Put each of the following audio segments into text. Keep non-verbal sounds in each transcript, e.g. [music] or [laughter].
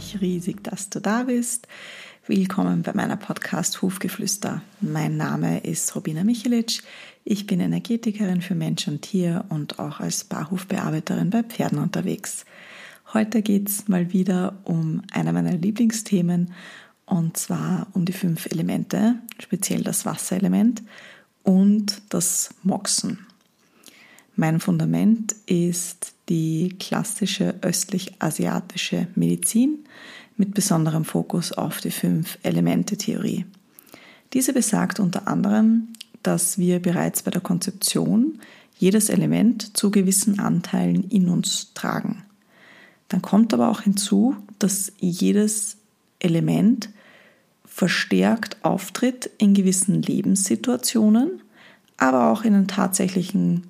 mich riesig, dass du da bist. Willkommen bei meiner Podcast Hufgeflüster. Mein Name ist Robina Michelic. Ich bin Energetikerin für Mensch und Tier und auch als Barhufbearbeiterin bei Pferden unterwegs. Heute geht es mal wieder um einer meiner Lieblingsthemen und zwar um die fünf Elemente, speziell das Wasserelement und das Moxen. Mein Fundament ist die klassische östlich-asiatische Medizin mit besonderem Fokus auf die Fünf-Elemente-Theorie. Diese besagt unter anderem, dass wir bereits bei der Konzeption jedes Element zu gewissen Anteilen in uns tragen. Dann kommt aber auch hinzu, dass jedes Element verstärkt auftritt in gewissen Lebenssituationen, aber auch in den tatsächlichen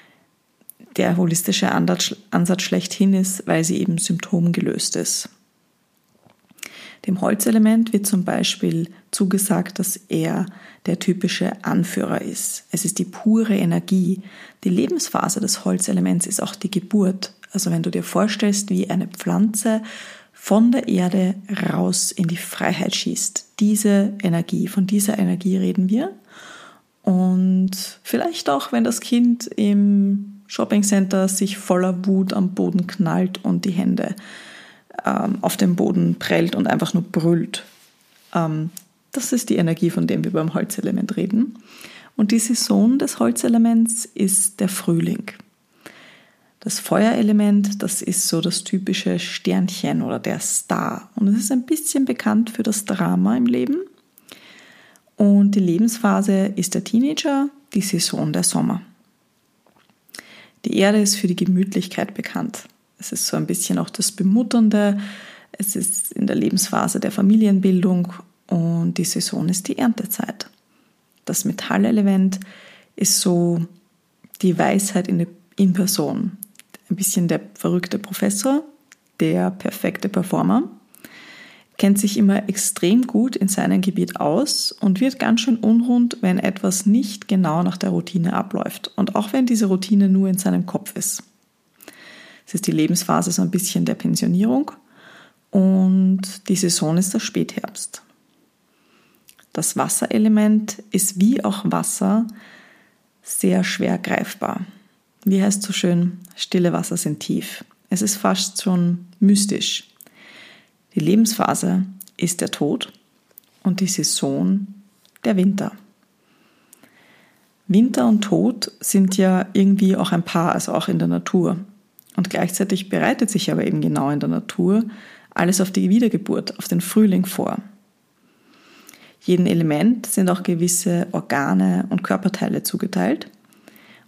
der holistische Ansatz schlechthin ist, weil sie eben symptomgelöst ist. Dem Holzelement wird zum Beispiel zugesagt, dass er der typische Anführer ist. Es ist die pure Energie. Die Lebensphase des Holzelements ist auch die Geburt. Also wenn du dir vorstellst, wie eine Pflanze von der Erde raus in die Freiheit schießt. Diese Energie, von dieser Energie reden wir. Und vielleicht auch, wenn das Kind im Shoppingcenter sich voller Wut am Boden knallt und die Hände ähm, auf den Boden prellt und einfach nur brüllt. Ähm, das ist die Energie, von der wir beim Holzelement reden. Und die Saison des Holzelements ist der Frühling. Das Feuerelement, das ist so das typische Sternchen oder der Star. Und es ist ein bisschen bekannt für das Drama im Leben. Und die Lebensphase ist der Teenager, die Saison der Sommer. Die Erde ist für die Gemütlichkeit bekannt. Es ist so ein bisschen auch das Bemutternde. Es ist in der Lebensphase der Familienbildung und die Saison ist die Erntezeit. Das Metallelement ist so die Weisheit in, Person. Ein bisschen der verrückte Professor, der perfekte Performer kennt sich immer extrem gut in seinem Gebiet aus und wird ganz schön unrund, wenn etwas nicht genau nach der Routine abläuft und auch wenn diese Routine nur in seinem Kopf ist. Es ist die Lebensphase so ein bisschen der Pensionierung und die Saison ist der Spätherbst. Das Wasserelement ist wie auch Wasser sehr schwer greifbar. Wie heißt so schön, stille Wasser sind tief. Es ist fast schon mystisch. Die Lebensphase ist der Tod und die Saison der Winter. Winter und Tod sind ja irgendwie auch ein Paar, also auch in der Natur. Und gleichzeitig bereitet sich aber eben genau in der Natur alles auf die Wiedergeburt, auf den Frühling vor. Jedem Element sind auch gewisse Organe und Körperteile zugeteilt.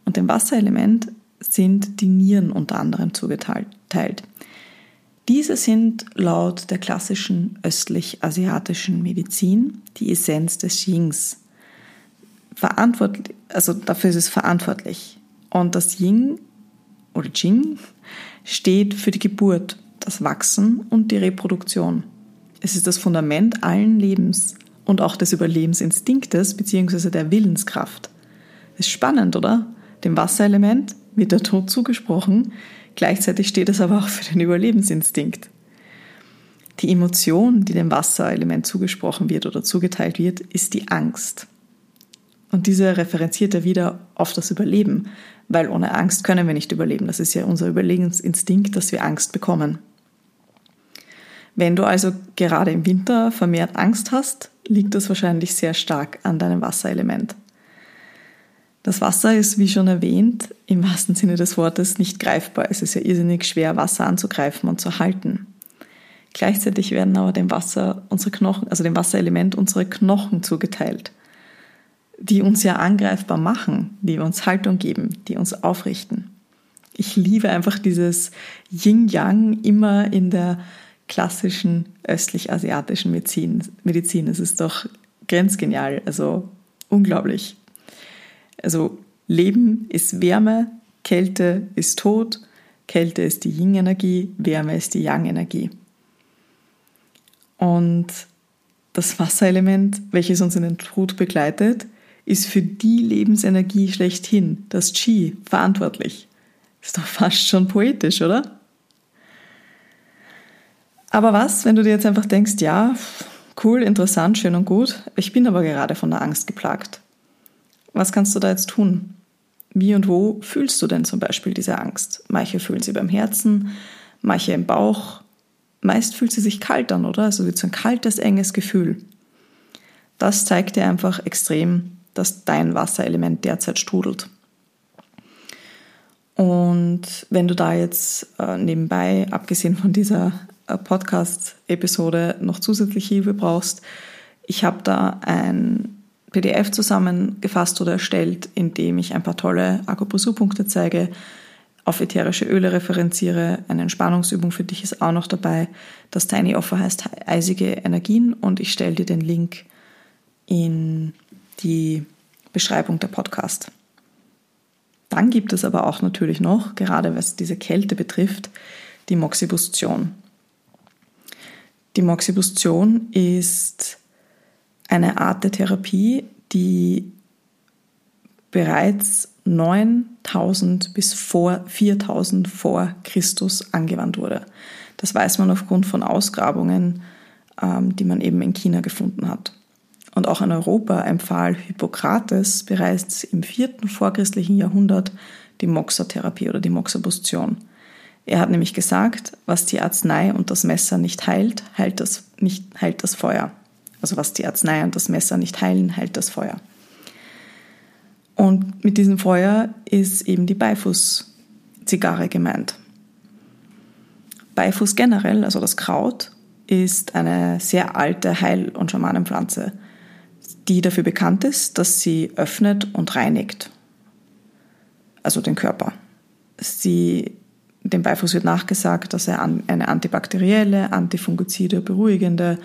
Und dem Wasserelement sind die Nieren unter anderem zugeteilt. Diese sind laut der klassischen östlich-asiatischen Medizin die Essenz des Yings. Verantwortlich, also dafür ist es verantwortlich. Und das Yin oder Jing steht für die Geburt, das Wachsen und die Reproduktion. Es ist das Fundament allen Lebens und auch des Überlebensinstinktes bzw. der Willenskraft. ist spannend, oder? Dem Wasserelement wird der Tod zugesprochen, Gleichzeitig steht es aber auch für den Überlebensinstinkt. Die Emotion, die dem Wasserelement zugesprochen wird oder zugeteilt wird, ist die Angst. Und diese referenziert er wieder auf das Überleben, weil ohne Angst können wir nicht überleben. Das ist ja unser Überlebensinstinkt, dass wir Angst bekommen. Wenn du also gerade im Winter vermehrt Angst hast, liegt das wahrscheinlich sehr stark an deinem Wasserelement. Das Wasser ist, wie schon erwähnt, im wahrsten Sinne des Wortes nicht greifbar. Es ist ja irrsinnig schwer, Wasser anzugreifen und zu halten. Gleichzeitig werden aber dem Wasser unsere Knochen, also dem Wasserelement unsere Knochen zugeteilt, die uns ja angreifbar machen, die uns Haltung geben, die uns aufrichten. Ich liebe einfach dieses Yin-Yang immer in der klassischen östlich-asiatischen Medizin, Medizin. Es ist doch grenzgenial, also unglaublich. Also Leben ist Wärme, Kälte ist Tod, Kälte ist die Yin-Energie, Wärme ist die Yang-Energie. Und das Wasserelement, welches uns in den Tod begleitet, ist für die Lebensenergie schlechthin, das Qi, verantwortlich. Ist doch fast schon poetisch, oder? Aber was, wenn du dir jetzt einfach denkst, ja, cool, interessant, schön und gut, ich bin aber gerade von der Angst geplagt. Was kannst du da jetzt tun? Wie und wo fühlst du denn zum Beispiel diese Angst? Manche fühlen sie beim Herzen, manche im Bauch. Meist fühlt sie sich kalt an, oder? Also wird so ein kaltes, enges Gefühl. Das zeigt dir einfach extrem, dass dein Wasserelement derzeit strudelt. Und wenn du da jetzt äh, nebenbei, abgesehen von dieser äh, Podcast-Episode, noch zusätzliche Hilfe brauchst, ich habe da ein PDF zusammengefasst oder erstellt, in dem ich ein paar tolle Akupressurpunkte zeige, auf ätherische Öle referenziere, eine Entspannungsübung für dich ist auch noch dabei. Das Tiny Offer heißt eisige Energien und ich stelle dir den Link in die Beschreibung der Podcast. Dann gibt es aber auch natürlich noch, gerade was diese Kälte betrifft, die Moxibustion. Die Moxibustion ist eine Art der Therapie, die bereits 9000 bis vor 4000 vor Christus angewandt wurde. Das weiß man aufgrund von Ausgrabungen, ähm, die man eben in China gefunden hat. Und auch in Europa empfahl Hippokrates bereits im vierten vorchristlichen Jahrhundert die Moxotherapie oder die Moxabustion. Er hat nämlich gesagt, was die Arznei und das Messer nicht heilt, heilt das, nicht, heilt das Feuer. Also was die Arznei und das Messer nicht heilen, heilt das Feuer. Und mit diesem Feuer ist eben die Beifußzigarre gemeint. Beifuß generell, also das Kraut, ist eine sehr alte Heil- und Schamanenpflanze die dafür bekannt ist, dass sie öffnet und reinigt, also den Körper. Sie, dem Beifuß wird nachgesagt, dass er eine antibakterielle, antifungizide, beruhigende,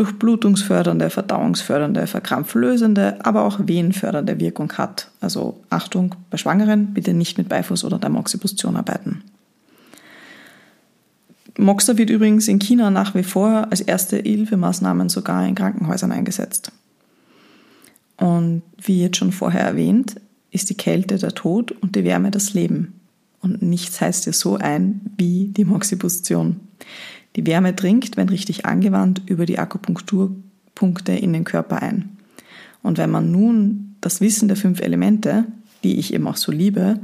durchblutungsfördernde, verdauungsfördernde, verkrampflösende, aber auch wehenfördernde Wirkung hat. Also Achtung, bei Schwangeren bitte nicht mit Beifuß oder der Moxibustion arbeiten. Moxa wird übrigens in China nach wie vor als erste Hilfemaßnahmen sogar in Krankenhäusern eingesetzt. Und wie jetzt schon vorher erwähnt, ist die Kälte der Tod und die Wärme das Leben. Und nichts heißt dir so ein wie die Moxibustion. Die Wärme dringt, wenn richtig angewandt, über die Akupunkturpunkte in den Körper ein. Und wenn man nun das Wissen der fünf Elemente, die ich eben auch so liebe,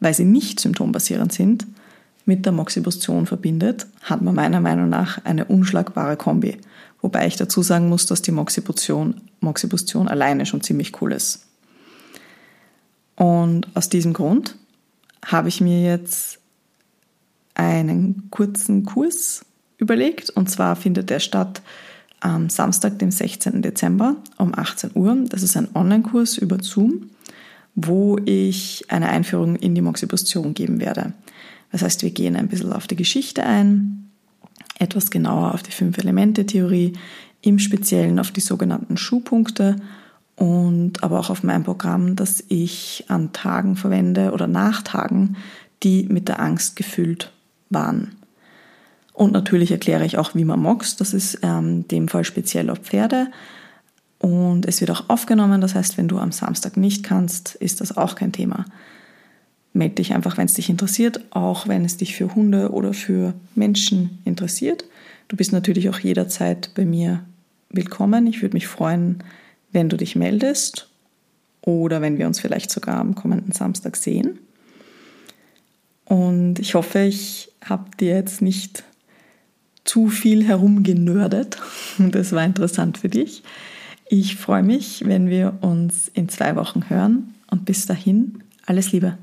weil sie nicht symptombasierend sind, mit der Moxibustion verbindet, hat man meiner Meinung nach eine unschlagbare Kombi. Wobei ich dazu sagen muss, dass die Moxibustion, Moxibustion alleine schon ziemlich cool ist. Und aus diesem Grund habe ich mir jetzt einen kurzen Kurs überlegt. Und zwar findet der statt am Samstag, dem 16. Dezember um 18 Uhr. Das ist ein Online-Kurs über Zoom, wo ich eine Einführung in die Moxibustion geben werde. Das heißt, wir gehen ein bisschen auf die Geschichte ein, etwas genauer auf die Fünf-Elemente-Theorie, im Speziellen auf die sogenannten Schuhpunkte und aber auch auf mein Programm, das ich an Tagen verwende oder nach Tagen, die mit der Angst gefüllt waren. Und natürlich erkläre ich auch, wie man moxt. Das ist ähm, in dem Fall speziell auf Pferde. Und es wird auch aufgenommen. Das heißt, wenn du am Samstag nicht kannst, ist das auch kein Thema melde dich einfach, wenn es dich interessiert, auch wenn es dich für Hunde oder für Menschen interessiert. Du bist natürlich auch jederzeit bei mir willkommen. Ich würde mich freuen, wenn du dich meldest oder wenn wir uns vielleicht sogar am kommenden Samstag sehen. Und ich hoffe, ich habe dir jetzt nicht zu viel herumgenördet. [laughs] Das war interessant für dich. Ich freue mich, wenn wir uns in zwei Wochen hören und bis dahin alles Liebe.